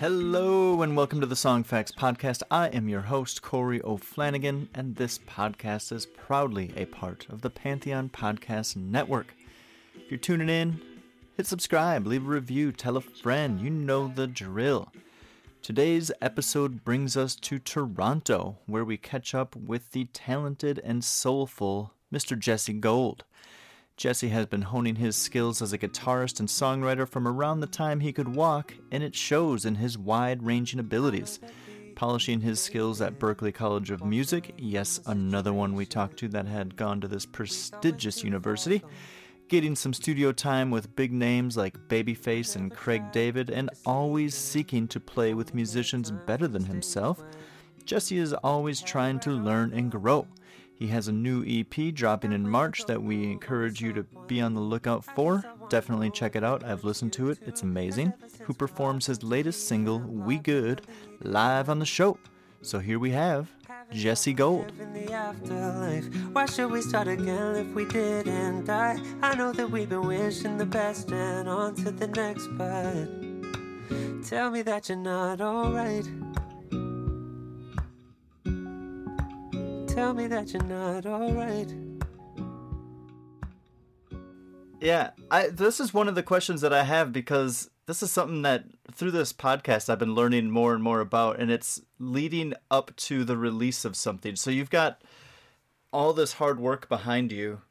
Hello and welcome to the Song Facts Podcast. I am your host, Corey O'Flanagan, and this podcast is proudly a part of the Pantheon Podcast Network. If you're tuning in, hit subscribe, leave a review, tell a friend. You know the drill. Today's episode brings us to Toronto, where we catch up with the talented and soulful Mr. Jesse Gold. Jesse has been honing his skills as a guitarist and songwriter from around the time he could walk, and it shows in his wide ranging abilities. Polishing his skills at Berklee College of Music, yes, another one we talked to that had gone to this prestigious university. Getting some studio time with big names like Babyface and Craig David, and always seeking to play with musicians better than himself. Jesse is always trying to learn and grow. He has a new EP dropping in March that we encourage you to be on the lookout for. Definitely check it out. I've listened to it, it's amazing. Who performs his latest single, We Good, live on the show. So here we have Jesse Gold. Why should we start again if we didn't die? I know that we've been wishing the best and on to the next, but tell me that you're not alright. Tell me that you're not alright. Yeah, I this is one of the questions that I have because this is something that through this podcast I've been learning more and more about and it's leading up to the release of something. So you've got all this hard work behind you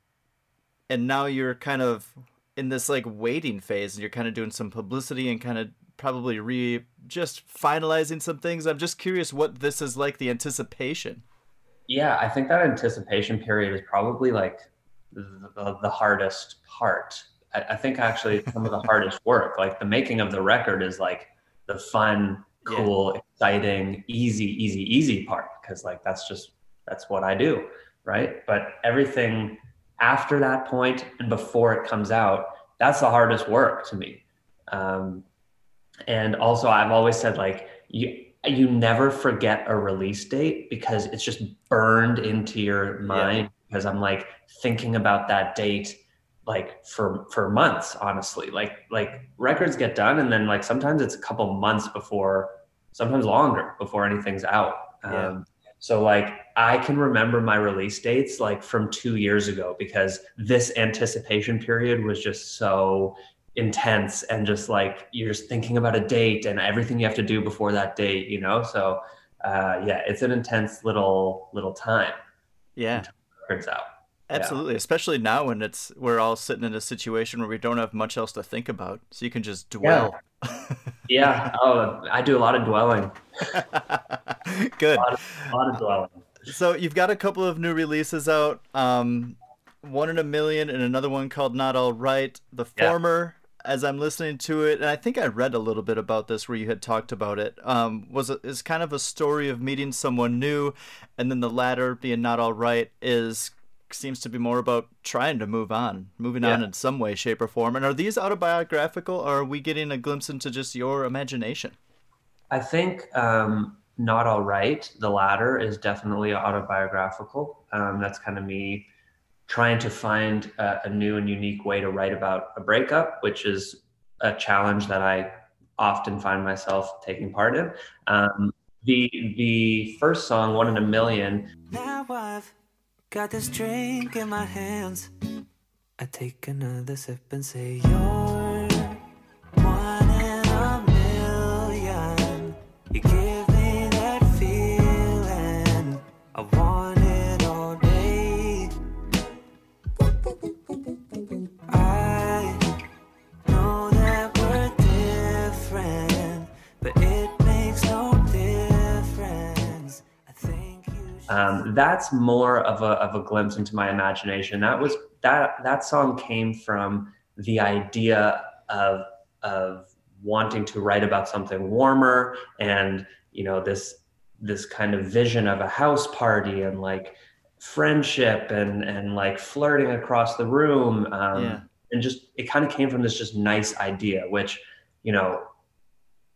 and now you're kind of in this like waiting phase and you're kind of doing some publicity and kind of probably re just finalizing some things. I'm just curious what this is like the anticipation. Yeah, I think that anticipation period is probably like the, the, hardest part. I, I, think actually some of the hardest work, like the making of the record, is like the fun, cool, yeah. exciting, easy, easy, easy part because like that's just that's what I do, right? But everything after that point and before it comes out, that's the hardest work to me. Um, and also, I've always said like you you never forget a release date because it's just burned into your mind yeah. because I'm like thinking about that date like for for months honestly like like records get done and then like sometimes it's a couple months before sometimes longer before anything's out yeah. um, so like i can remember my release dates like from two years ago because this anticipation period was just so intense and just like you're just thinking about a date and everything you have to do before that date you know so uh, yeah, it's an intense little little time. Yeah, turns out. Absolutely, yeah. especially now when it's we're all sitting in a situation where we don't have much else to think about, so you can just dwell. Yeah. yeah. Oh, I do a lot of dwelling. Good. A lot, of, a lot, of, dwelling. So you've got a couple of new releases out. Um, one in a million and another one called Not All Right. The former, yeah. As I'm listening to it, and I think I read a little bit about this where you had talked about it, um, was a, is kind of a story of meeting someone new, and then the latter being Not All Right is seems to be more about trying to move on, moving yeah. on in some way, shape, or form. And are these autobiographical, or are we getting a glimpse into just your imagination? I think um, not all right. The latter is definitely autobiographical. Um, that's kind of me trying to find a, a, new and unique way to write about a breakup, which is a challenge that I often find myself taking part in. Um, the the first song, "One in a Million. Now I've Got this drink in my hands. I take another sip and say, You're um, that's more of a, of a glimpse into my imagination. That was that that song came from the idea of of wanting to write about something warmer and you know this this kind of vision of a house party and like friendship and and like flirting across the room um, yeah. and just it kind of came from this just nice idea which you know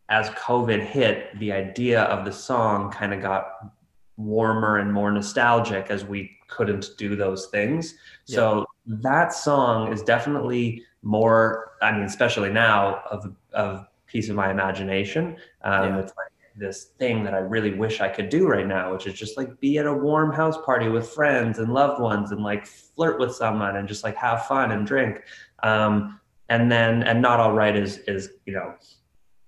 as covid hit the idea of the song kind of got warmer and more nostalgic as we couldn't do those things. Yeah. So that song is definitely more, I mean, especially now, of of piece of my imagination. Um, yeah. It's like this thing that I really wish I could do right now, which is just like be at a warm house party with friends and loved ones and like flirt with someone and just like have fun and drink. Um, and then, and not all right is, is, you know,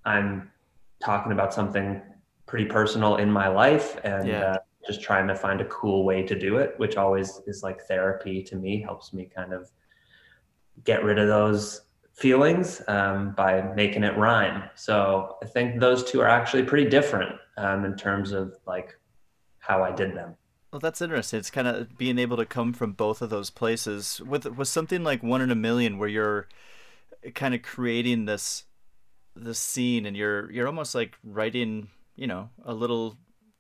I'm talking about something pretty personal in my life and yeah. uh, just trying to find a cool way to do it which always is like therapy to me helps me kind of get rid of those feelings um, by making it rhyme. So i think those two are actually pretty different um, in terms of like how i did them. Well that's interesting. It's kind of being able to come from both of those places. With with something like one in a million where you're kind of creating this this scene and you're you're almost like writing you know a little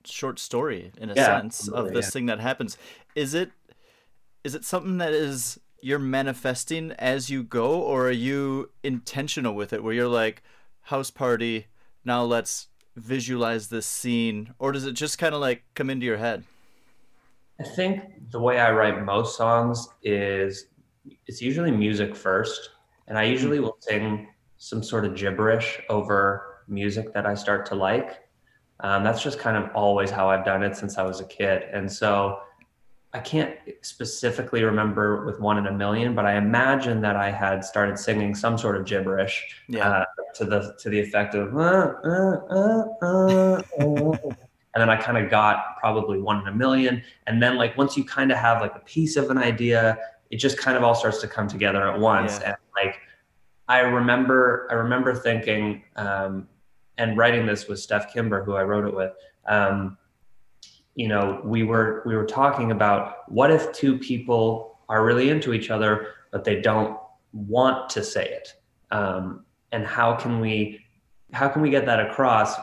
short story in a yeah, sense of this yeah. thing that happens. Is it is it something that is you're manifesting as you go or are you intentional with it where you're like house party now let's visualize this scene or does it just kind of like come into your head? I think the way i write most songs is it's usually music first and i mm-hmm. usually will sing some sort of gibberish over music that i start to like um, that's just kind of always how I've done it since I was a kid. And so I can't specifically remember with one in a million, but I imagine that I had started singing some sort of gibberish yeah. uh, to the to the effect of, uh, uh, uh, uh and then I kind of got probably one in a million. And then like once you kind of have like a piece of an idea, it just kind of all starts to come together at once. Yeah. And like I remember, I remember thinking. Um, and writing this with Steph Kimber, who I wrote it with, um, you know, we were we were talking about what if two people are really into each other, but they don't want to say it, um, and how can we how can we get that across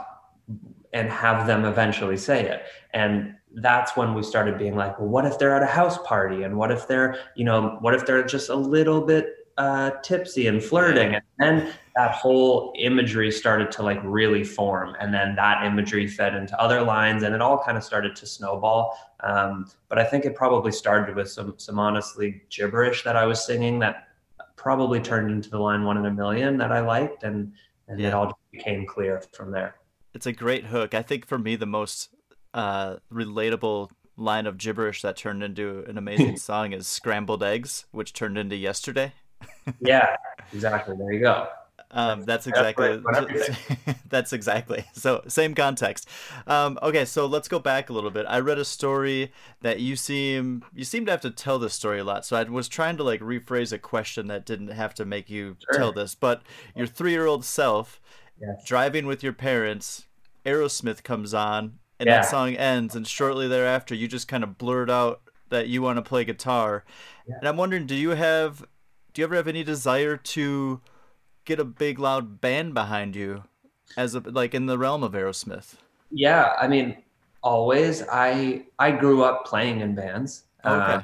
and have them eventually say it? And that's when we started being like well what if they're at a house party? And what if they're you know what if they're just a little bit uh, tipsy and flirting. And then that whole imagery started to like really form. And then that imagery fed into other lines and it all kind of started to snowball. Um, but i think it probably started with some some honestly gibberish that i was singing that probably turned into the line one in a million that i liked and and yeah. it all became clear from there. It's a great hook. I think for me the most uh, relatable line of gibberish that turned into an amazing song is scrambled eggs which turned into yesterday yeah, exactly. There you go. Um, that's exactly that's exactly so same context. Um, okay, so let's go back a little bit. I read a story that you seem you seem to have to tell this story a lot. So I was trying to like rephrase a question that didn't have to make you sure. tell this. But your three year old self yes. driving with your parents, Aerosmith comes on, and yeah. that song ends, and shortly thereafter you just kind of blurt out that you want to play guitar. Yeah. And I'm wondering, do you have do you ever have any desire to get a big loud band behind you as a like in the realm of Aerosmith? Yeah, I mean, always. I I grew up playing in bands. Oh, okay. Uh,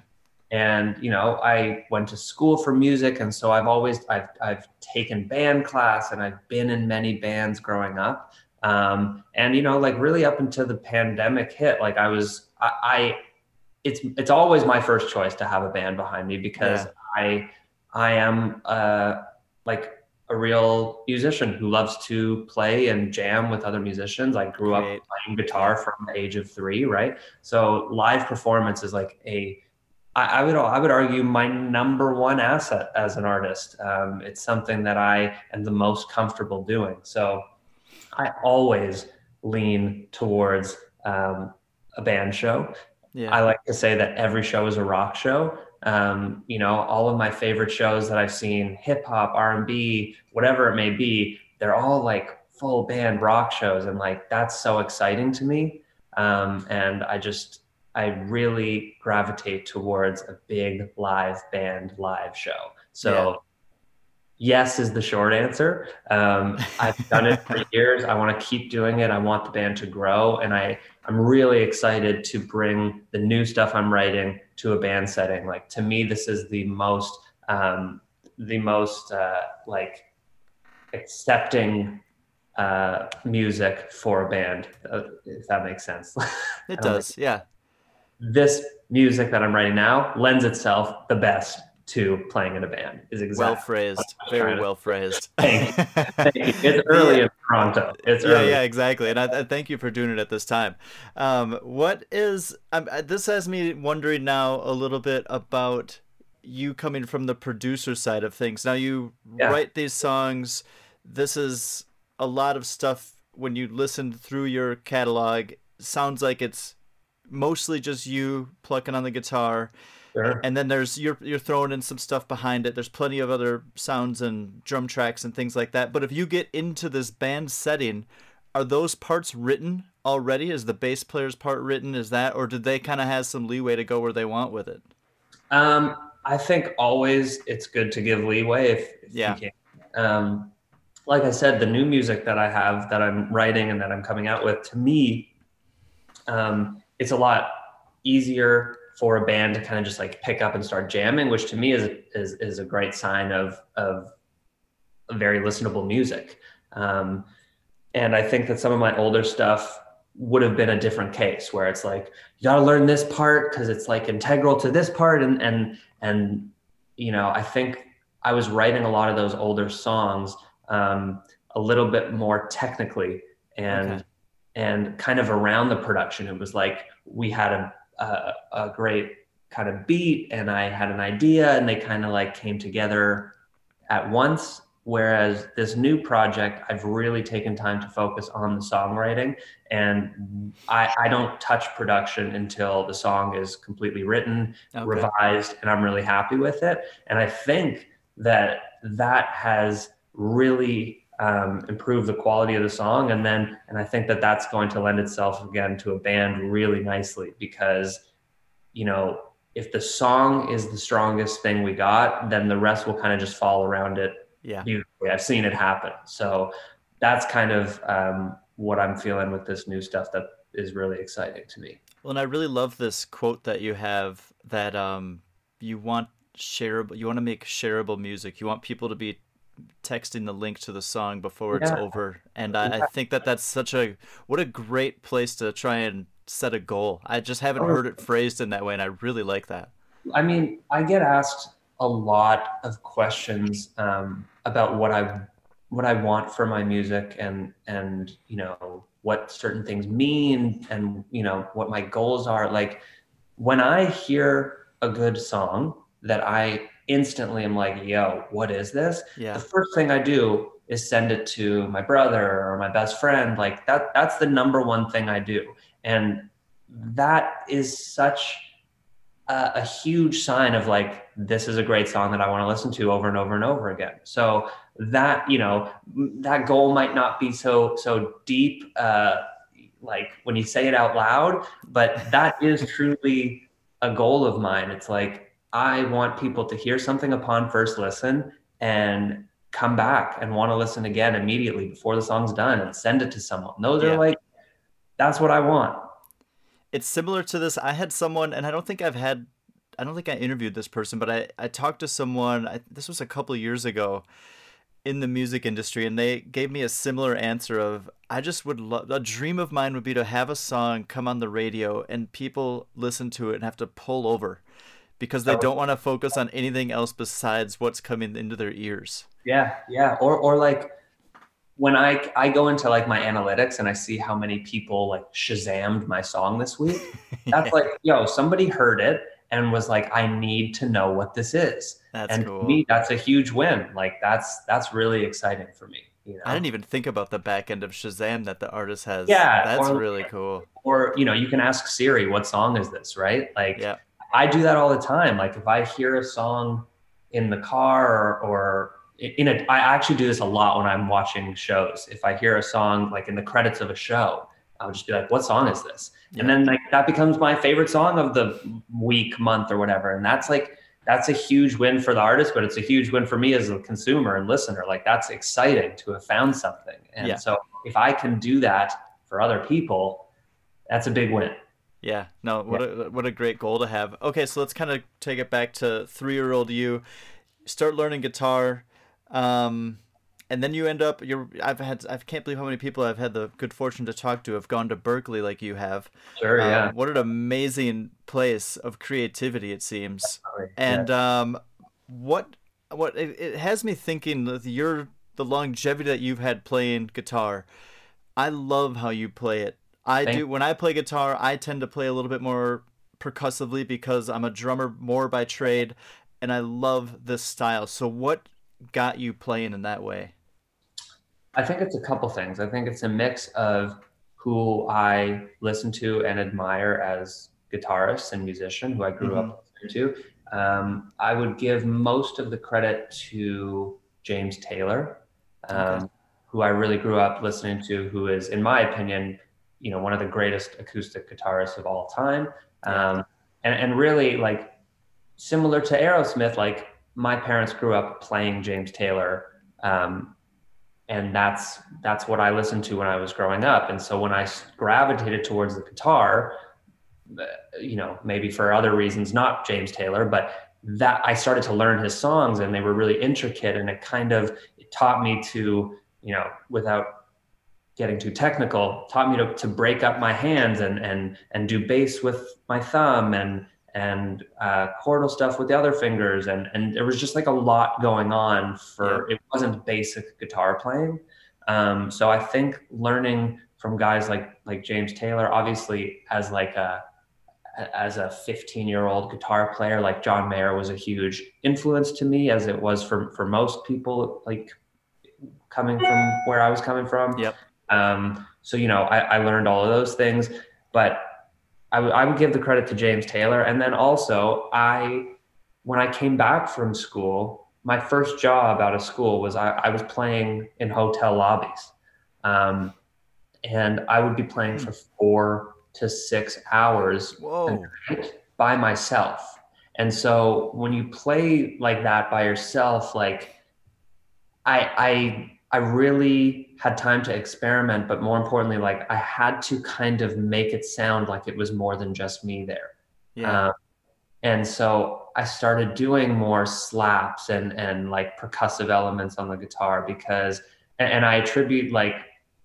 and you know, I went to school for music, and so I've always I've I've taken band class, and I've been in many bands growing up. Um, and you know, like really up until the pandemic hit, like I was I, I it's it's always my first choice to have a band behind me because yeah. I I am uh like a real musician who loves to play and jam with other musicians. I grew up playing guitar from the age of three, right? So live performance is like a I, I would I would argue my number one asset as an artist. Um, it's something that I am the most comfortable doing. So I always lean towards um, a band show. Yeah. I like to say that every show is a rock show um, you know all of my favorite shows that i've seen hip hop r&b whatever it may be they're all like full band rock shows and like that's so exciting to me. Um, and i just i really gravitate towards a big live band live show. So yes is the short answer. Um, I've done it for years. I want to keep doing it. I want the band to grow, and I I'm really excited to bring the new stuff I'm writing to a band setting. Like to me, this is the most um, the most uh, like accepting uh, music for a band, uh, if that makes sense. It does, yeah. This music that I'm writing now lends itself the best to playing in a band is exactly well phrased very well phrased thank you. thank you. it's early in toronto. It's yeah yeah exactly. And I, I, thank you for doing it at this time. Um, what is um, this has me wondering now a little bit about you coming from the producer side of things. Now you yeah. write these songs. This is a lot of stuff when you listen through your catalog. Sounds like it's mostly just you plucking on the guitar Sure. And then there's you're you're throwing in some stuff behind it. There's plenty of other sounds and drum tracks and things like that. But if you get into this band setting, are those parts written already? Is the bass player's part written? Is that or did they kind of have some leeway to go where they want with it? Um, I think always it's good to give leeway if, if yeah. you can. Um, like I said, the new music that I have that I'm writing and that I'm coming out with, to me, um, it's a lot easier for a band to kind of just like pick up and start jamming, which to me is is, is a great sign of of very listenable music. Um, and I think that some of my older stuff would have been a different case where it's like you got to learn this part because it's like integral to this part and and and you know I think I was writing a lot of those older songs um, a little bit more technically and okay. and kind of around the production it was like we had a a, a great kind of beat and I had an idea and they kind of like came together at once. Whereas this new project, I've really taken time to focus on the songwriting and I, I don't touch production until the song is completely written, okay. revised, and I'm really happy with it. And I think that that has really um, improve the quality of the song. And then and i think that that's going to lend itself again to a band really nicely because you know if the song is the strongest thing we got then the rest will kind of just fall around it yeah. beautifully. i've seen it happen. So that's kind of um, what i'm feeling with this new stuff that is really exciting to me. Well and i really love this quote that you have that um, you want shareable you want to make shareable music. You want people to be texting the link to the song before it's yeah. over and I, I, think that that's such a what a great place to try and set a goal i just haven't oh. heard it phrased in that way and i really like that i mean i get asked a lot of questions um, about what i what i want for my music and and you know what certain things mean and you know what my goals are like when i hear a good song that i instantly I'm like, yo, what is this? Yeah. The first thing I do is send it to my brother or my best friend. Like that, that's the number one thing I do. And that is such a, a huge sign of like, this is a great song that I want to listen to over and over and over again. So that, you know, that goal might not be so, so deep, uh, like when you say it out loud, but that is truly a goal of mine. It's like, I want people to hear something upon first listen and come back and want to listen again immediately before the song's done and send it to someone. Those yeah. are like, that's what I want. It's similar to this. I had someone, and I don't think I've had, I don't think I interviewed this person, but I, I talked to someone, I, this was a couple years ago in the music industry, and they gave me a similar answer of, I just would love, a dream of mine would be to have a song come on the radio and people listen to it and have to pull over because they don't want to focus on anything else besides what's coming into their ears. Yeah, yeah. Or or like when I I go into like my analytics and I see how many people like Shazammed my song this week, that's yeah. like, yo, somebody heard it and was like, I need to know what this is. That's and cool. me, that's a huge win. Like that's that's really exciting for me. You know? I didn't even think about the back end of Shazam that the artist has. Yeah, that's or, really cool. Or you know, you can ask Siri, "What song is this?" Right? Like, yeah. I do that all the time. Like if I hear a song in the car or, or in a, I actually do this a lot when I'm watching shows. If I hear a song like in the credits of a show, I'll just be like, what song is this? Yeah. And then like that becomes my favorite song of the week, month, or whatever. And that's like, that's a huge win for the artist, but it's a huge win for me as a consumer and listener. Like that's exciting to have found something. And yeah. so if I can do that for other people, that's a big win. Yeah, no, what yeah. a what a great goal to have. Okay, so let's kind of take it back to three year old you. Start learning guitar, um, and then you end up. You're. I've had. I can't believe how many people I've had the good fortune to talk to have gone to Berklee like you have. Sure. Um, yeah. What an amazing place of creativity it seems. And yeah. um, what what it, it has me thinking that your the longevity that you've had playing guitar. I love how you play it I Thank- do when I play guitar, I tend to play a little bit more percussively because I'm a drummer more by trade and I love this style. So what got you playing in that way? I think it's a couple things. I think it's a mix of who I listen to and admire as guitarists and musician who I grew mm-hmm. up listening to. Um, I would give most of the credit to James Taylor, um, okay. who I really grew up listening to, who is, in my opinion, you know one of the greatest acoustic guitarists of all time. Um, and, and really like similar to aerosmith like my parents grew up playing james taylor um, and that's that's what i listened to when i was growing up. And so when i gravitated towards the guitar uh, you know maybe for other reasons not james taylor but that i started to learn his songs and they were really intricate and it kind of it taught me to you know without getting too technical taught me to, to break up my hands and and and do bass with my thumb and and uh, chordal stuff with the other fingers. And and there was just like a lot going on for it wasn't basic guitar playing. Um, so I think learning from guys like like James Taylor obviously as like a as a 15 year old guitar player like John Mayer was a huge influence to me as it was for for most people like coming from where I was coming from. Yep um, so, you know, I, I, learned all of those things, but I, w- I would give the credit to James Taylor. And then also, I, when I came back from school, my first job out of school was I, I was playing in hotel lobbies. Um, and I would be playing for four to six hours by myself. And so when you play like that by yourself, like I, I I really had time to experiment, but more importantly, like I had to kind of make it sound like it was more than just me there. Yeah. Um, and so I started doing more slaps and and like percussive elements on the guitar because, and, and I attribute like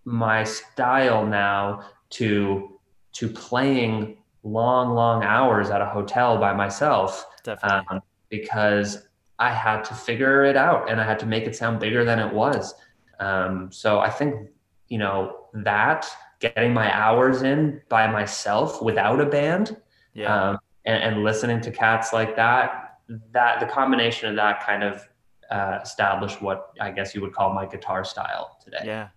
my style now to to playing long, long hours at a hotel by myself. Definitely. Um, because I had to figure it out and I had to make it sound bigger than it was. Um, so I think, you know, that getting my hours in by myself without a band yeah. um, and, and, listening to cats like that, that the combination of that kind of uh, established what I guess you would call my guitar style today. Yeah.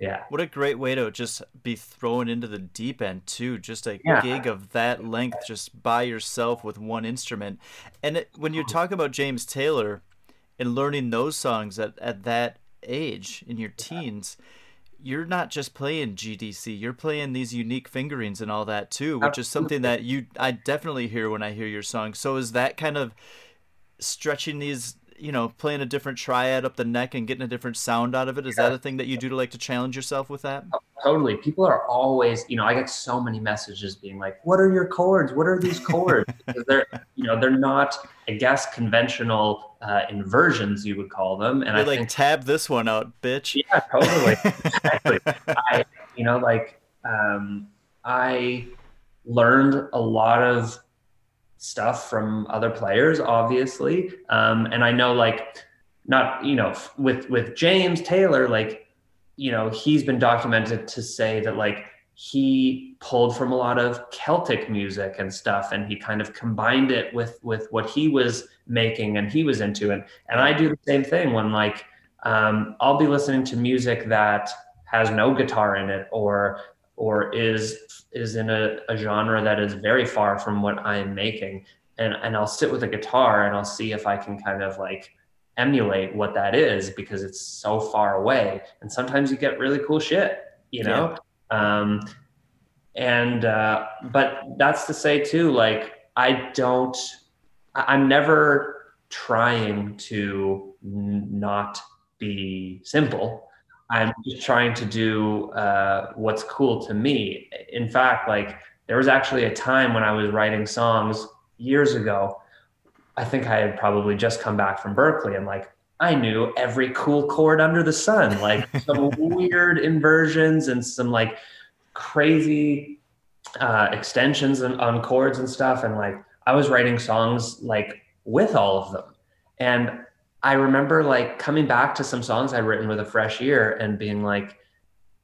Yeah. What a great way to just be thrown into the deep end too. Just a Yeah. gig of that length, just by yourself with one instrument. And it, when you talk about James Taylor and learning those songs at, at that age in your teens, you're not just playing GDC. You're playing these unique fingerings and all that too, which is something that you I definitely hear when I hear your song. So is that kind of stretching these you know playing a different triad up the neck and getting a different sound out of it is that a thing that you do to like to challenge yourself with that oh, Totally. People are always, you know, I get so many messages being like, "What are your chords? What are these chords?" they're, you know, they're not, I guess, conventional uh, inversions you would call them. And You're I like think tab this one out bitch Yeah, totally. exactly. I, you know, like um, I learned a lot of stuff from other players, obviously, um, and I know, like, not you know, with with James Taylor, like, you know, he's been documented to say that like he pulled from a lot of Celtic music and stuff, and he kind of combined it with with what he was making and he was into, and and I do the same thing when like um, I'll be listening to music that has no guitar in it or or is is in a, a genre that is very far from what I'm making. And and I'll sit with a guitar and I'll see if I can kind of like emulate what that is because it's so far away. And sometimes you get really cool shit you know um and uh but that's to say too like I don't I'm never trying to n- not be simple. I'm just trying to do uh, what's cool to me. In fact, like there was actually a time when I was writing songs years ago. I think I had probably just come back from Berklee and like I knew every cool chord under the sun, like some weird inversions and some like crazy uh, extensions and, on chords and stuff. And like I was writing songs like with all of them. And I remember like coming back to some songs I'd written with a fresh ear and being like,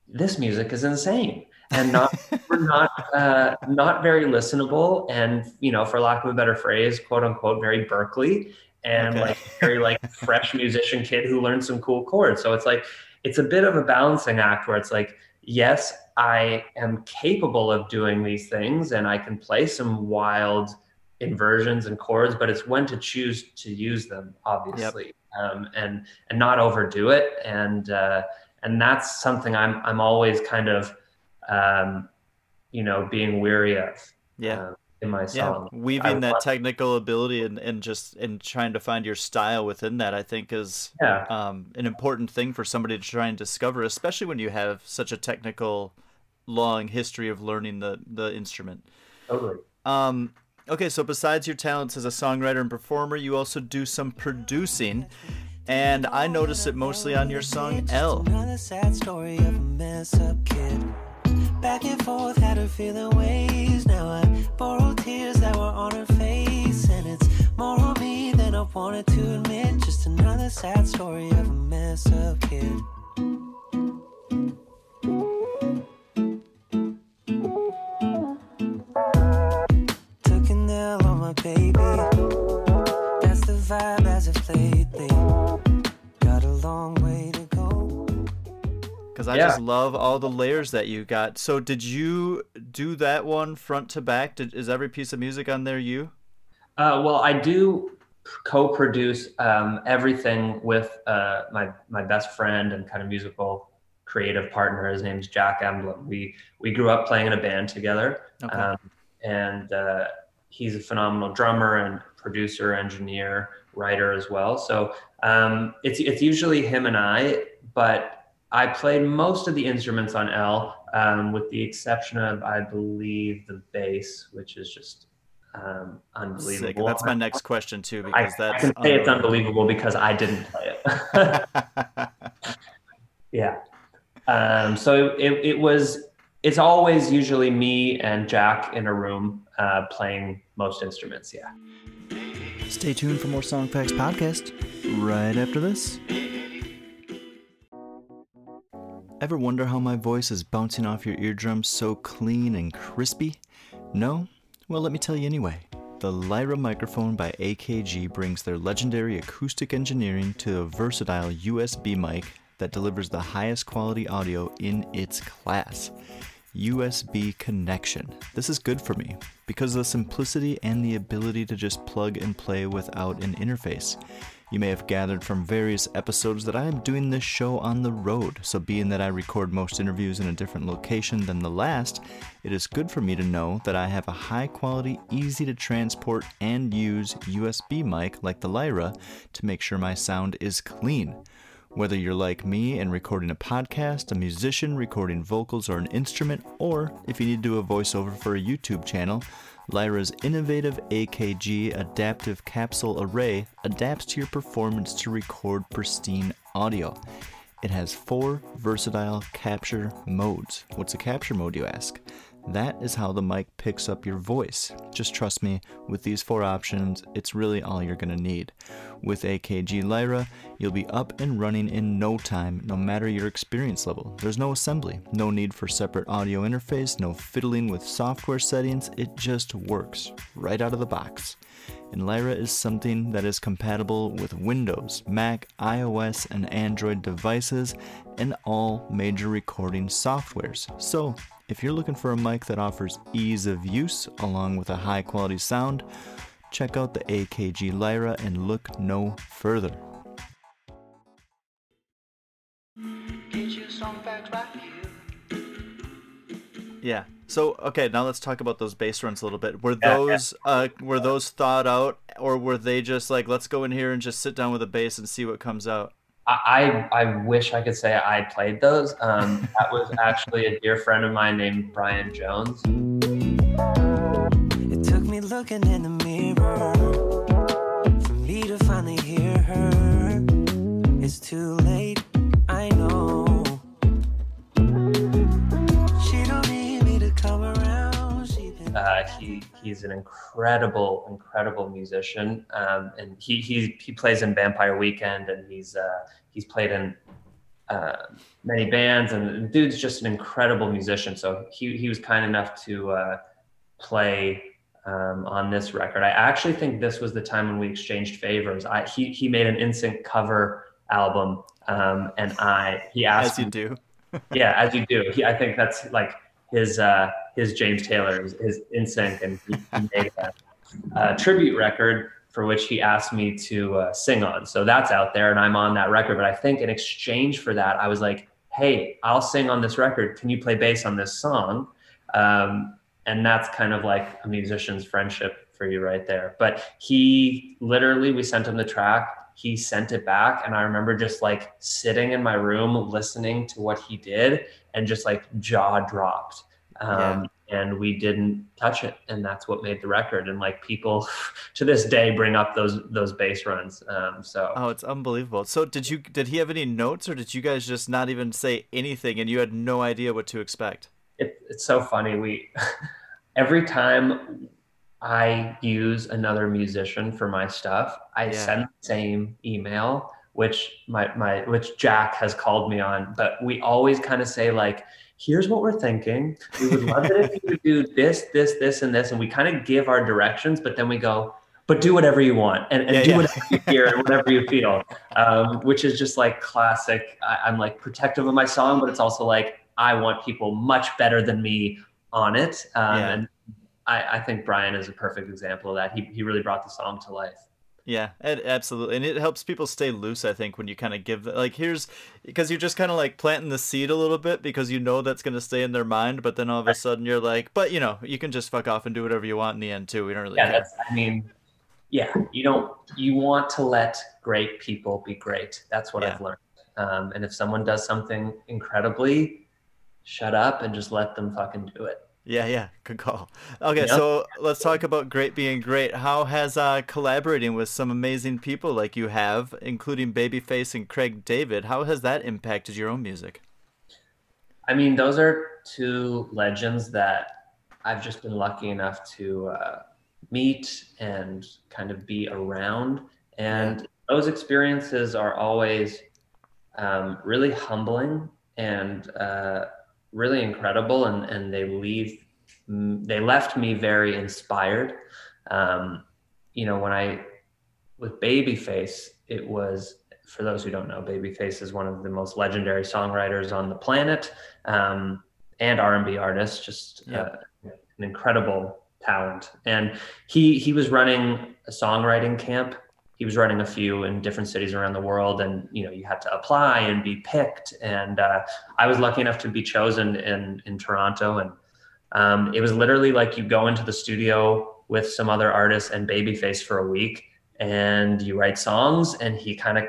this music is insane and not not uh, not very listenable and you know for lack of a better phrase quote unquote very berklee and Okay. like very like fresh musician kid who learned some cool chords. So it's like it's a bit of a balancing act where it's like yes i am capable of doing these things and i can play some wild inversions and chords but it's when to choose to use them obviously um, and and not overdo it. And uh, and that's something i'm i'm always kind of um, you know being weary of. Yeah. Uh, in my yeah weaving that want- technical ability and, and just and trying to find your style within that i think is yeah. um, an important thing for somebody to try and discover especially when you have such a technical long history of learning the the instrument. Totally. Um, okay, so besides your talents as a songwriter and performer, you also do some producing, and I notice it mostly on your song L. Back and forth, had her feeling ways. Now I borrow tears that were on her face. And it's more on me than I wanted to admit. Just another sad story of a mess up kid. Took an L on my baby. That's the vibe as of lately. Got a I Yeah. just love all the layers that you got. So did you do that one front to back? Did, is every piece of music on there you? Uh, well, I do co-produce um, everything with uh, my my best friend and kind of musical creative partner. His name's Jack Emblem. We we grew up playing in a band together, Okay. um, and uh, he's a phenomenal drummer and producer, engineer, writer as well. So um, it's it's usually him and I, but I played most of the instruments on L, um, with the exception of I believe the bass, which is just um, unbelievable. Sick. That's my next question too, I, because that's I can say it's unbelievable because I didn't play it. yeah. Um, so it, it was, it's always usually me and Jack in a room uh, playing most instruments. Yeah. Stay tuned for more Song Facts podcast right after this. Ever wonder how my voice is bouncing off your eardrums so clean and crispy? No? Well, let me tell you anyway. The Lyra microphone by AKG brings their legendary acoustic engineering to a versatile USB mic that delivers the highest quality audio in its class. USB connection. This is good for me because of the simplicity and the ability to just plug and play without an interface. You may have gathered from various episodes that I am doing this show on the road, so being that I record most interviews in a different location than the last, it is good for me to know that I have a high quality, easy to transport and use USB mic like the Lyra to make sure my sound is clean. Whether you're like me and recording a podcast, a musician recording vocals or an instrument, or if you need to do a voiceover for a YouTube channel, Lyra's innovative AKG adaptive capsule array adapts to your performance to record pristine audio. It has four versatile capture modes. What's a capture mode, you ask? That is how the mic picks up your voice. Just trust me, with these four options, it's really all you're to need. With AKG Lyra, you'll be up and running in no time, no matter your experience level. There's no assembly, no need for separate audio interface, no fiddling with software settings, it just works right out of the box. And Lyra is something that is compatible with Windows, Mac, iOS, and Android devices, and all major recording softwares. So, if you're looking for a mic that offers ease of use along with a high quality sound, check out the AKG Lyra and look no further. Yeah. So okay, now let's talk about those bass runs a little bit. Were those uh, were those thought out, or were they just like let's go in here and just sit down with a bass and see what comes out? I, I wish I could say I played those. Um, that was actually a dear friend of mine named Brian Jones. It took me looking in the mirror for me to finally hear her. It's too late, he's an incredible, incredible musician, um, and he he he plays in Vampire Weekend, and he's uh, he's played in uh, many bands, and the dude's just an incredible musician. So he he was kind enough to uh, play um, on this record. I actually think this was the time when we exchanged favors. I he he made an NSYNC cover album, um, and I he asked As you do. yeah, as you do. He, I think that's like his uh, his James Taylor, his, his NSYNC, and he, he made a, a tribute record for which he asked me to uh, sing on. So that's out there, and I'm on that record. But I think in exchange for that, I was like, "Hey, I'll sing on this record. Can you play bass on this song?" Um, and that's kind of like a musician's friendship for you right there. But he literally, we sent him the track. He sent it back, and I remember just like sitting in my room listening to what he did, and just like jaw dropped. Um, And we didn't touch it, and that's what made the record. And like people to this day bring up those those bass runs. Um, so Oh, it's unbelievable. So did you did he have any notes or did you guys just not even say anything and you had no idea what to expect? it, it's so funny. We every time I use another musician for my stuff, I Yeah. send the same email, which my my which Jack has called me on. But we always kind of say like, "Here's what we're thinking. We would love it if you would do this, this, this, and this," and we kind of give our directions, but then we go. But do whatever you want and, and Yeah, do yeah. whatever you hear and whatever you feel, um, which is just like classic. I, I'm like protective of my song, but it's also like I want people much better than me on it. Um, Yeah. And I, I think Brian is a perfect example of that. He, he really brought the song to life. Yeah, it, absolutely, and it helps people stay loose. I think when you kind of give like here's because you're just kind of like planting the seed a little bit because you know that's gonna stay in their mind, but then all of a sudden you're like, but you know you can just fuck off and do whatever you want in the end too. We don't really Yeah, care. that's, I mean, yeah, you don't, you want to let great people be great. That's what Yeah. I've learned. Um, and if someone does something incredibly, shut up and just let them fucking do it. Yeah, yeah, good call. Okay, Yeah. so let's talk about great being great. How has uh, collaborating with some amazing people like you have, including Babyface and Craig David, how has that impacted your own music? I mean, those are two legends that I've just been lucky enough to uh, meet and kind of be around. And those experiences are always um, really humbling and uh, really incredible. And, and they leave, they left me very inspired. um, you know, when I with Babyface, it was for those who don't know, Babyface is one of the most legendary songwriters on the planet um, and R&B artist. Just yeah. uh, an incredible talent. And he he was running a songwriting camp. He was running a few in different cities around the world, and you know you had to apply and be picked. And uh, I was lucky enough to be chosen in in Toronto, and um, it was literally like you go into the studio with some other artists and Babyface for a week, and you write songs, and he kind of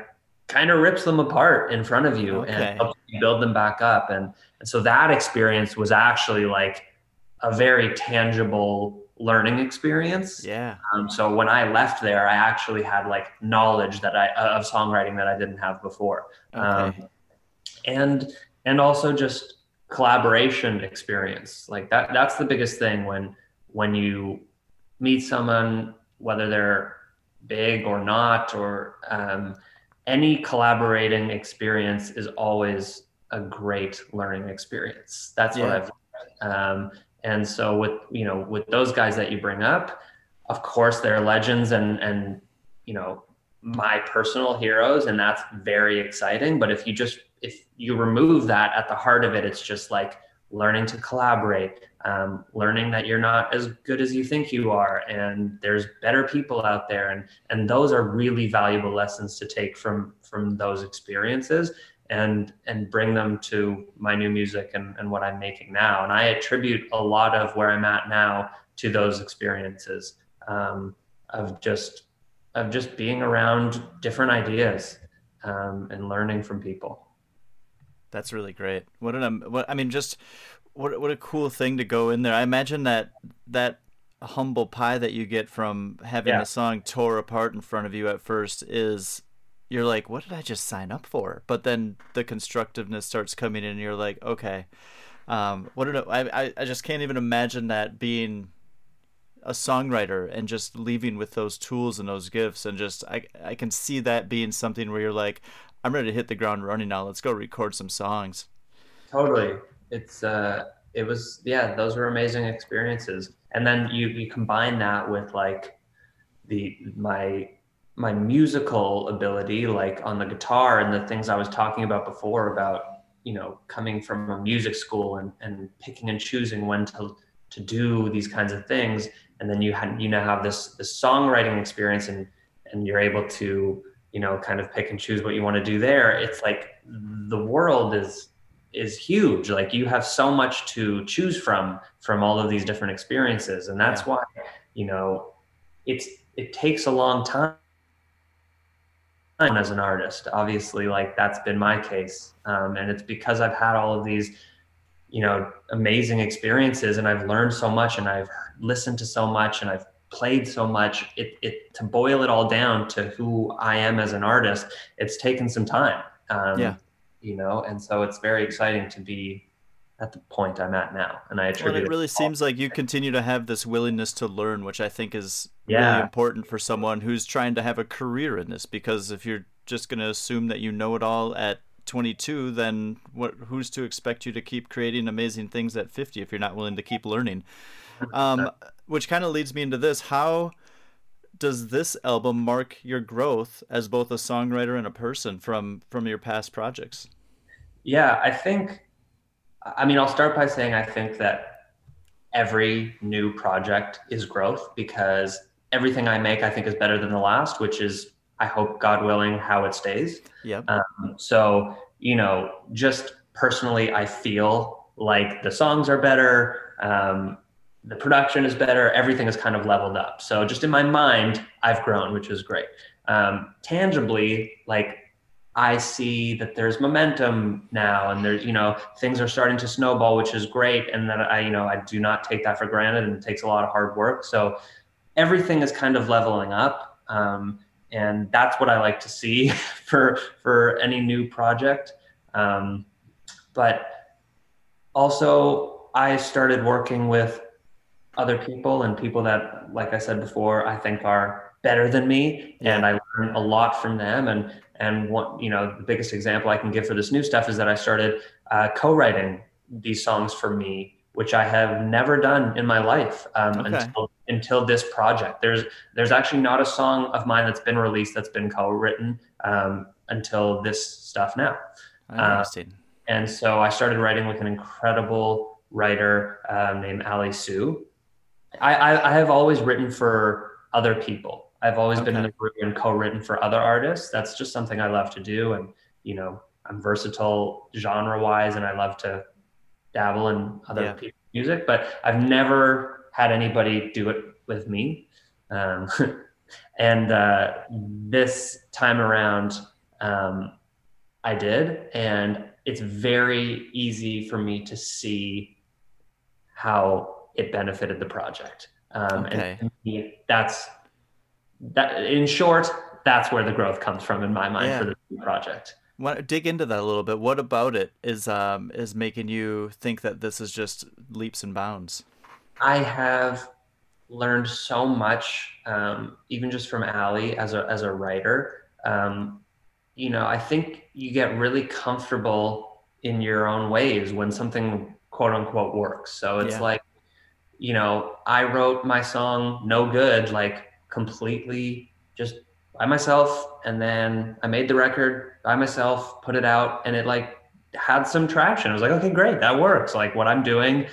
kind of rips them apart in front of you okay. and helps you build them back up. And, and so that experience was actually like a very tangible learning experience. Yeah. Um, so when I left there, I actually had like knowledge that I of songwriting that I didn't have before. Okay. Um, and and also just collaboration experience. Like that that's the biggest thing when when you meet someone, whether they're big or not, or um, any collaborating experience is always a great learning experience. That's yeah. what I've um, and so with you know with those guys that you bring up, of course they're legends and and you know my personal heroes and that's very exciting. But if you just if you remove that at the heart of it, it's just like learning to collaborate, um, learning that you're not as good as you think you are, and there's better people out there, and and those are really valuable lessons to take from from those experiences and and bring them to my new music and, and what I'm making now. And I attribute a lot of where I'm at now to those experiences um, of just of just being around different ideas um, and learning from people. That's really great. What an what I mean, just what what a cool thing to go in there. I imagine that that humble pie that you get from having yeah. a song tore apart in front of you at first is you're like, what did I just sign up for? But then the constructiveness starts coming in, and you're like, okay, um, what did I, I? I just can't even imagine that being a songwriter and just leaving with those tools and those gifts, and just I I can see that being something where you're like, I'm ready to hit the ground running now. Let's go record some songs. Totally, it's uh, it was yeah, those were amazing experiences, and then you you combine that with like the my my musical ability, like on the guitar and the things I was talking about before about, you know, coming from a music school and, and picking and choosing when to, to do these kinds of things. And then you had, you now have this, this songwriting experience and, and you're able to, you know, kind of pick and choose what you want to do there. It's like the world is, is huge. Like you have so much to choose from, from all of these different experiences. And that's yeah. why, you know, it's, it takes a long time as an artist. Obviously, like that's been my case, um, and it's because I've had all of these, you know, amazing experiences, and I've learned so much, and I've listened to so much, and I've played so much. It, it to boil it all down to who I am as an artist. It's taken some time. Um, yeah. You know, and so it's very exciting to be at the point I'm at now. And I attribute well, it really it seems like you continue to have this willingness to learn, which I think is yeah. really important for someone who's trying to have a career in this. Because if you're just going to assume that you know it all at 22, then what? Who's to expect you to keep creating amazing things at 50 if you're not willing to keep learning? Um, which kind of leads me into this: How does this album mark your growth as both a songwriter and a person from from your past projects? Yeah, I think I mean, I'll start by saying I think that every new project is growth because everything I make, I think, is better than the last, which is, I hope, God willing, how it stays. Yeah. Um, so, you know, just personally, I feel like the songs are better. Um, the production is better. Everything is kind of leveled up. So, just in my mind, I've grown, which is great. Um, tangibly, like I see that there's momentum now and there's, you know, things are starting to snowball, which is great. And that I, you know, I do not take that for granted and it takes a lot of hard work. So everything is kind of leveling up. Um, and that's what I like to see for, for any new project. Um, but also I started working with other people and people that, like I said before, I think are better than me. And I learn a lot from them. And and what you know, the biggest example I can give for this new stuff is that I started uh, co-writing these songs for me, which I have never done in my life um, okay. until until this project. There's there's actually not a song of mine that's been released that's been co-written um, until this stuff now. Uh, and so I started writing with an incredible writer uh, named Ali Sue. I, I, I, have always written for other people. I've always okay. been in the group and co-written for other artists. That's just something I love to do. And, you know, I'm versatile genre wise and I love to dabble in other yeah. people's music, but I've never had anybody do it with me. Um, and uh, this time around, um, I did. And it's very easy for me to see how it benefited the project. Um, okay. And that's that. In short, that's where the growth comes from in my mind yeah. for the project. Want to dig into that a little bit. What about it is um, is making you think that this is just leaps and bounds? I have learned so much, um, even just from Ali as a as a writer. Um, you know, I think you get really comfortable in your own ways when something quote unquote works. So it's yeah. like, you know, I wrote my song No Good like completely just by myself and then I made the record by myself, put it out and it like had some traction. I was like, okay, great, that works. Like what I'm doing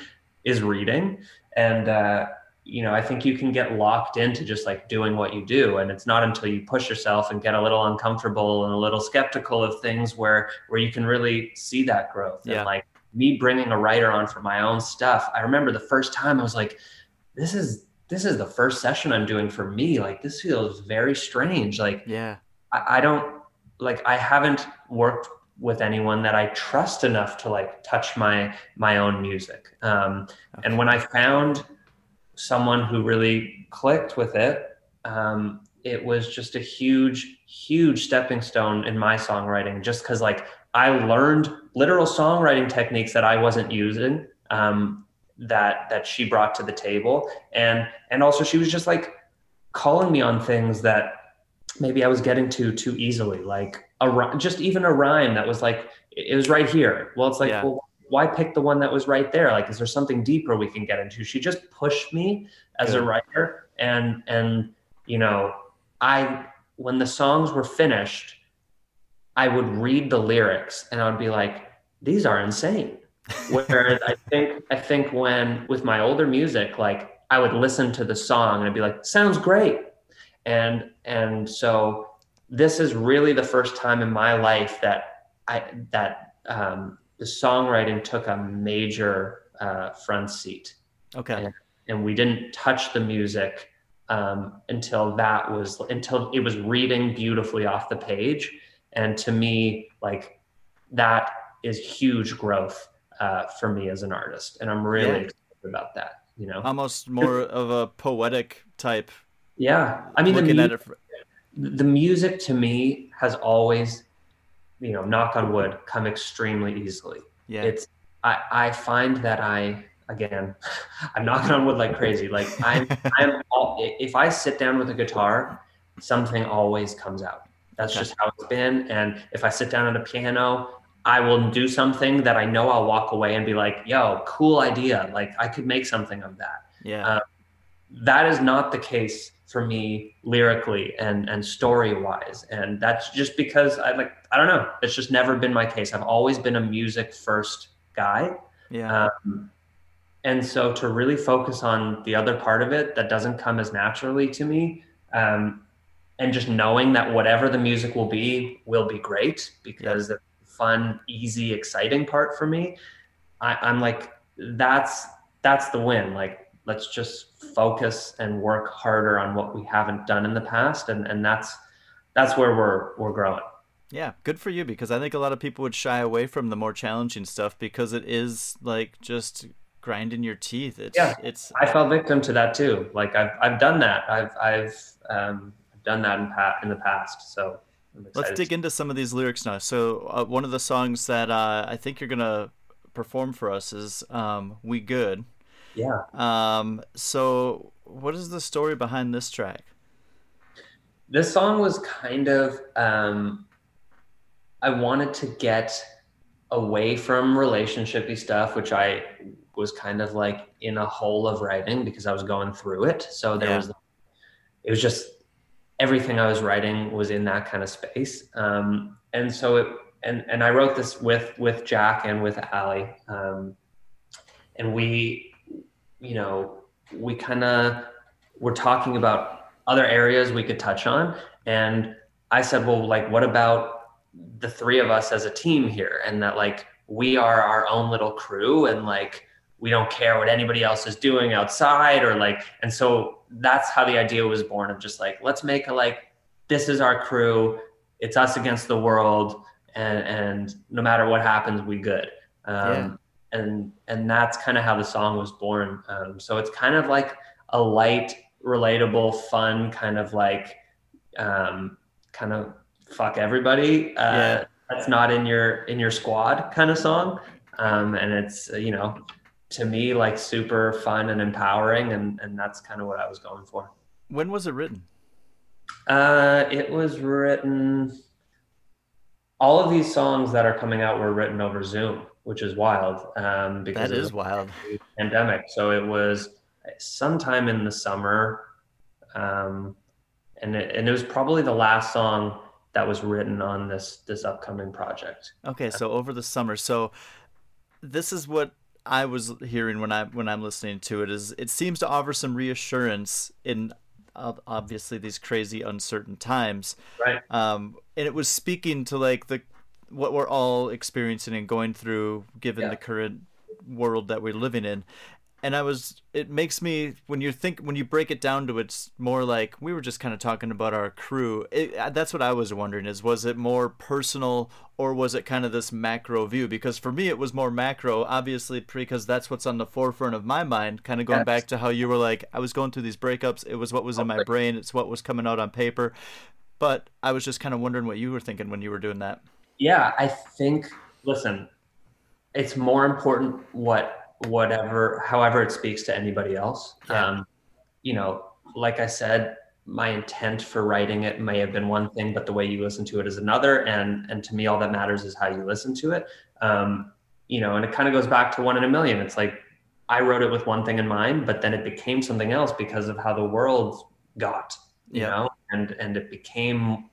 is reading and uh you know, I think you can get locked into just like doing what you do. And it's not until you push yourself and get a little uncomfortable and a little skeptical of things where where you can really see that growth. Yeah. And like me bringing a writer on for my own stuff. I remember the first time I was like, this is this is the first session I'm doing for me. Like this feels very strange. Like yeah, I, I don't like I haven't worked with anyone that I trust enough to like touch my my own music. Um, okay. And when I found someone who really clicked with it, um, it was just a huge, huge stepping stone in my songwriting. Just because like I learned literal songwriting techniques that I wasn't using. Um, that that she brought to the table, and and also she was just like calling me on things that maybe I was getting to too easily, like a just even a rhyme that was like it was right here. Well, it's like yeah. well, why pick the one that was right there? Like, is there something deeper we can get into? She just pushed me as Good. a writer, and and you know, I when the songs were finished, I would read the lyrics and I would be like, these are insane. Whereas I think I think when with my older music, like I would listen to the song and I'd be like, sounds great. And and so this is really the first time in my life that I that um, the songwriting took a major uh, front seat. Okay. And, and, we didn't touch the music um, until that was until it was reading beautifully off the page. And to me, like that is huge growth uh, for me as an artist, and I'm really yeah. excited about that. You know, almost more of a poetic type. Yeah, I mean, the, mu- for- the music to me has always you know, knock on wood, come extremely easily. Yeah. It's I, I find that I again, I'm knocking on wood like crazy. Like I'm I'm all, if I sit down with a guitar, something always comes out. That's okay. just how it's been. And if I sit down at a piano, I will do something that I know I'll walk away and be like, yo, cool idea. Like I could make something of that. Yeah. Um, that is not the case for me lyrically and and story wise and that's just because i like i don't know it's just never been my case i've always been a music first guy yeah um, and so to really focus on the other part of it that doesn't come as naturally to me um, and just knowing that whatever the music will be will be great because the fun easy exciting part for me I, i'm like that's that's the win. Like let's just focus and work harder on what we haven't done in the past. And and that's that's where we're we're growing. Yeah good for you because i think a lot of people would shy away from the more challenging stuff because it is like just grinding your teeth. It's yeah. it's i fell victim to that too. Like i've i've done that. I've i've um done that in pa- in the past. So let's dig into some of these lyrics now so uh, one of the songs that uh, i think you're gonna perform for us is um, we good yeah. Um, so, what is the story behind this track? This song was kind of, um, I wanted to get away from relationshipy stuff, which I was kind of like in a hole of writing because I was going through it. So there Yeah. was, it was just everything I was writing was in that kind of space. Um, and so it, and, and I wrote this with, with Jack and with Ali. Um, and we, you know, we kind of were talking about other areas we could touch on. And I said, well, like, what about the three of us as a team here? And that, like, we are our own little crew and, like, we don't care what anybody else is doing outside or like, and so that's how the idea was born of just like, let's make a, like, this is our crew. It's us against the world. And, and no matter what happens, we good. Um, Yeah. and, and that's kind of how the song was born. Um, so it's kind of like a light, relatable, fun kind of like, um, kind of fuck everybody. Uh, Yeah. That's not in your in your squad kind of song, um, and it's you know to me like super fun and empowering, and and that's kind of what I was going for. When was it written? Uh, it was written. All of these songs that are coming out were written over Zoom, which is wild. Um, because That is wild. pandemic. So it was sometime in the summer, um, and it, and it was probably the last song that was written on this this upcoming project. Okay, so over the summer. So this is what I was hearing when I when I'm listening to it is it seems to offer some reassurance in obviously these crazy uncertain times. Right. Um and it was speaking to like the what we're all experiencing and going through given Yeah. the current world that we're living in. And I was it makes me when you think when you break it down to it's more like we were just kind of talking about our crew. It, uh, that's what I was wondering is was it more personal or was it kind of this macro view because for me it was more macro obviously because that's what's on the forefront of my mind kind of going Yes. back to how you were like I was going through these breakups it was what was in my brain it's what was coming out on paper but I was just kind of wondering what you were thinking when you were doing that Yeah, I think. Listen, it's more important what whatever, however it speaks to anybody else. Yeah. Um, you know, like I said, my intent for writing it may have been one thing, but the way you listen to it is another. And and to me, all that matters is how you listen to it. Um, you know, and it kind of goes back to one in a million. It's like I wrote it with one thing in mind, but then it became something else because of how the world got. You Yeah. know, and and it became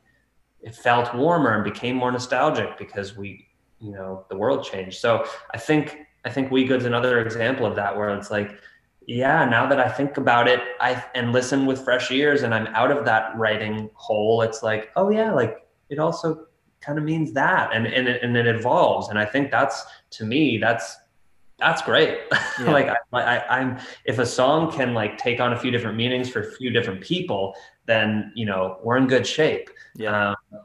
it felt warmer and became more nostalgic because we you know the world changed so i think i think we good's another example of that where it's like yeah now that i think about it i and listen with fresh ears and i'm out of that writing hole it's like oh yeah like it also kind of means that and and it, and it evolves and i think that's to me that's that's great. Yeah. like I, I i'm if a song can like take on a few different meanings for a few different people then you know we're in good shape. Yeah. Um,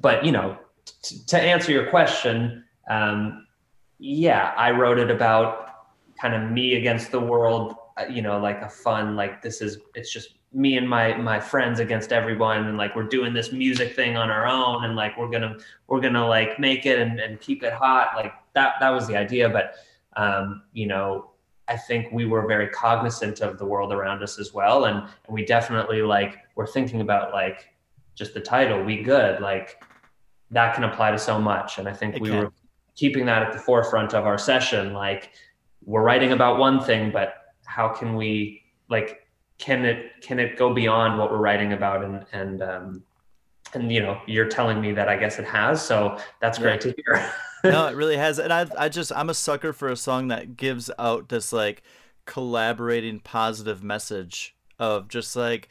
but you know, t- to answer your question, um, yeah, I wrote it about kind of me against the world. uh, You know, like a fun, like this is it's just me and my my friends against everyone, and like we're doing this music thing on our own, and like we're gonna we're gonna like make it and, and keep it hot. Like that that was the idea, but um, you know. I think we were very cognizant of the world around us as well, and, and we definitely like were thinking about like just the title we good like that can apply to so much and i think It we can. were keeping that at the forefront of our session like we're writing about one thing but how can we like can it can it go beyond what we're writing about and and um and you know you're telling me that i guess it has so that's Yeah. great to hear no, it really has. And I, I just, I'm a sucker for a song that gives out this like collaborating positive message of just like,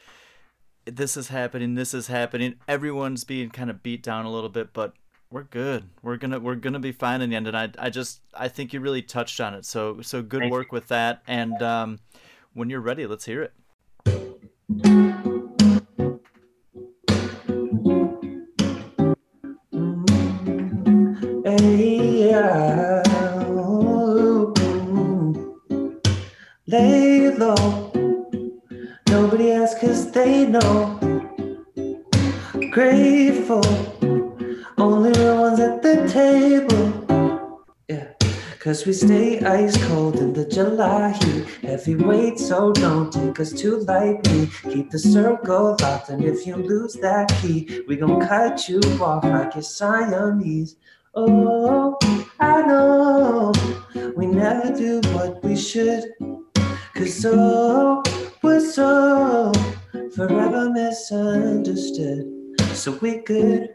this is happening, this is happening. Everyone's being kind of beat down a little bit, but we're good. We're gonna, we're gonna be fine in the end. And I, I just, I think you really touched on it. So, so good Thank you. work with that. And um, when you're ready, let's hear it. Hey, yeah. Lay low. Nobody else cause they know. Grateful. Table. Yeah. Cause we stay ice cold in the July heat. Heavyweight, so don't take us too lightly. Keep the circle locked, and if you lose that key, we gon' cut you off like your Siamese. Oh, I know we never do what we should. Cause oh, we're so forever misunderstood. So we good,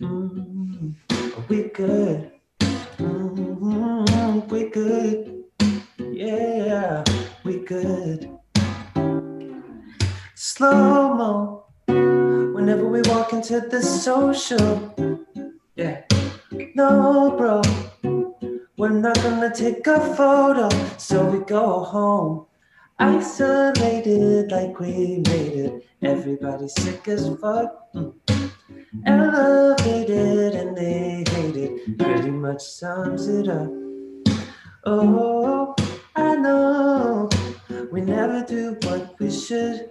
mm, we good, mm, we good, yeah, we good. Slow mo, whenever we walk into the social, yeah. No, bro, we're not gonna take a photo, so we go home. Isolated like we made it. Everybody sick as fuck. Mm. Elevated and they hate it. Pretty much sums it up. Oh, I know we never do what we should.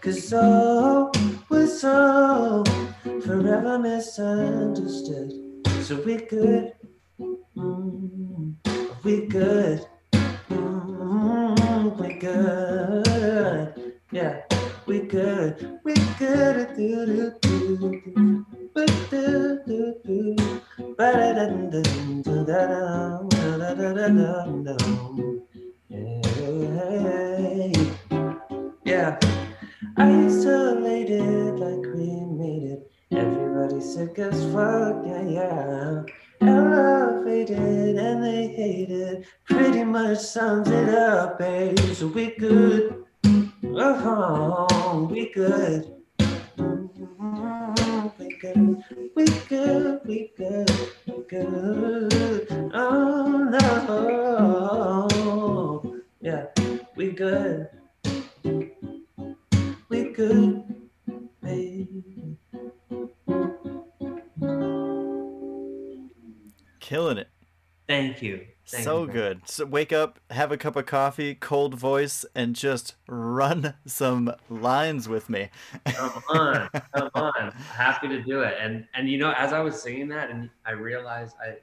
Cause oh, we're so forever misunderstood. So we good. Mm, we good. Mm, we good. Yeah, good. We good. Do, do, do, do. Do, do, do, do. Ba-da-dum-dum, da-da-dum, da-da-da-dum-dum. Yeah. Yeah. Isolated like we made it. Everybody sick as fuck, yeah, yeah. Elevated and they hate it. Pretty much sums it up, babe. So we good. Oh, we good. We good. We good. We good. We good. Oh no. Yeah, we good. We good, baby. Killing it. Thank you. Thank so you. good. So wake up, have a cup of coffee, cold voice, and just run some lines with me. Come on, come on. Happy to do it. And and you know, as I was singing that, and I realized I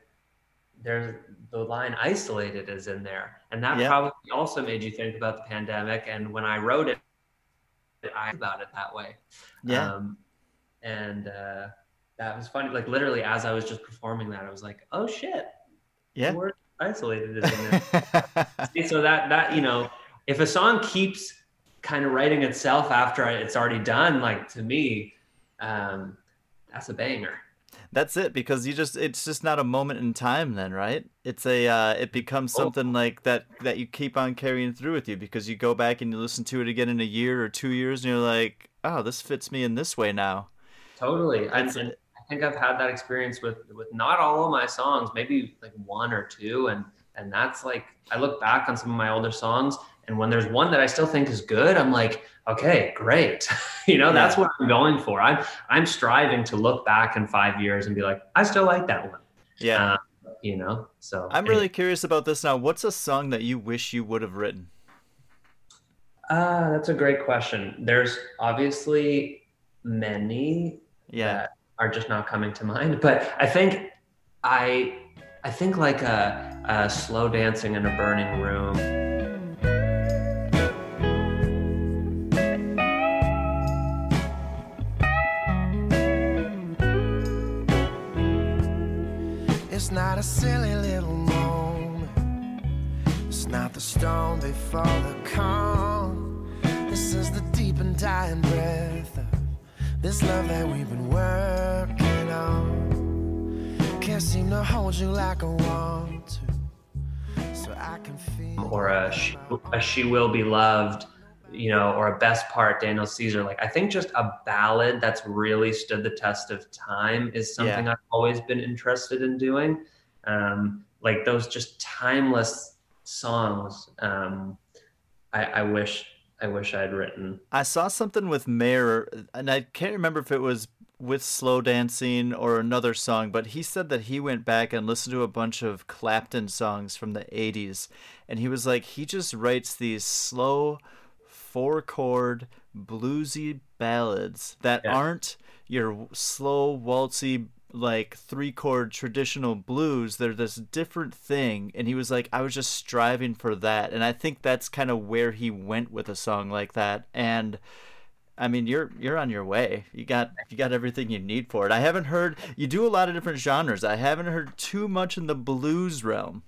there's the line isolated is in there. And that Yeah. probably also made you think about the pandemic. And when I wrote it, I about it that way. Yeah. Um, and uh, that was funny. Like literally, as I was just performing that, I was like, "Oh shit, yeah. the word isolated is in there." So that that you know, if a song keeps kind of writing itself after it's already done, like to me, um, that's a banger. That's it because you just it's just not a moment in time then, right? It's a uh, it becomes Oh. something like that that you keep on carrying through with you because you go back and you listen to it again in a year or 2 years and you're like, "Oh, this fits me in this way now." Totally. That's and it. I think I've had that experience with with not all of my songs, maybe like one or two, and and that's like I look back on some of my older songs, and when there's one that I still think is good, I'm like, okay, great. you know, that's what I'm going for. I'm I'm striving to look back in five years and be like, I still like that one. Yeah. Uh, you know, so I'm really curious about this now. What's a song that you wish you would have written? Uh, that's a great question. There's obviously many Yeah. Are just not coming to mind. But I think I I think like a, a slow dancing in a burning room. It's not a silly little moment. It's not the storm before the calm. This is the deep and dying breath this love that we've been working on. Can't seem to hold you like I want to. So I can feel or a she, a she will be loved you know or a best part daniel caesar like i think just a ballad that's really stood the test of time is something Yeah. i've always been interested in doing um, like those just timeless songs um, I, I wish i wish i'd written I saw something with Mayer, and I can't remember if it was with Slow Dancing or another song, but he said that he went back and listened to a bunch of Clapton songs from the 80s, and he was like, he just writes these slow, four chord, bluesy ballads that Yeah. aren't your slow, waltzy, like three chord traditional blues. They're this different thing. And he was like, I was just striving for that. And I think that's kind of where he went with a song like that. And I mean, you're you're on your way. You got you got everything you need for it. I haven't heard you do a lot of different genres. I haven't heard too much in the blues realm.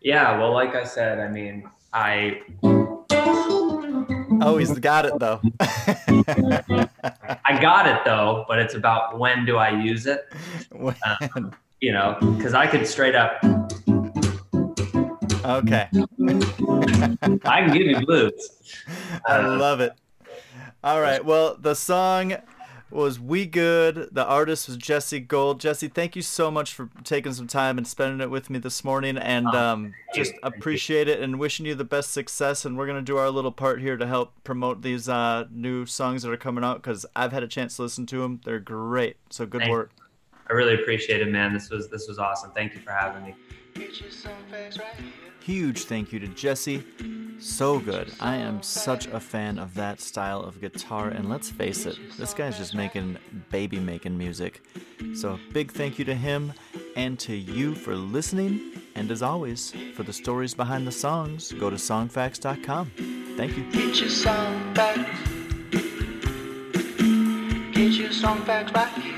Yeah, well, like I said, I mean, I Oh, he's got it though. I got it though, but it's about when do I use it? Um, you know, because I could straight up. okay. I can give you blues. I Uh, love it. All right. Well, the song was We Good. The artist was Jesse Gold. Jesse, thank you so much for taking some time and spending it with me this morning. And Oh, um, just Thank appreciate it and wishing you the best success. And we're going to do our little part here to help promote these uh, new songs that are coming out because I've had a chance to listen to them. They're great. So good Thank- work. I really appreciate it, man. This was this was awesome. Thank you for having me. Huge thank you to Jesse. So good. I am such a fan of that style of guitar, and let's face it, this guy's just making baby making music. So, a big thank you to him and to you for listening. And as always, for the stories behind the songs, go to songfacts.com. Thank you. Get your song facts. Get your song facts